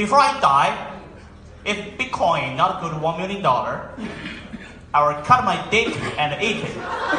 before I die, if Bitcoin not go to one million dollar, I will cut my dick and eat it.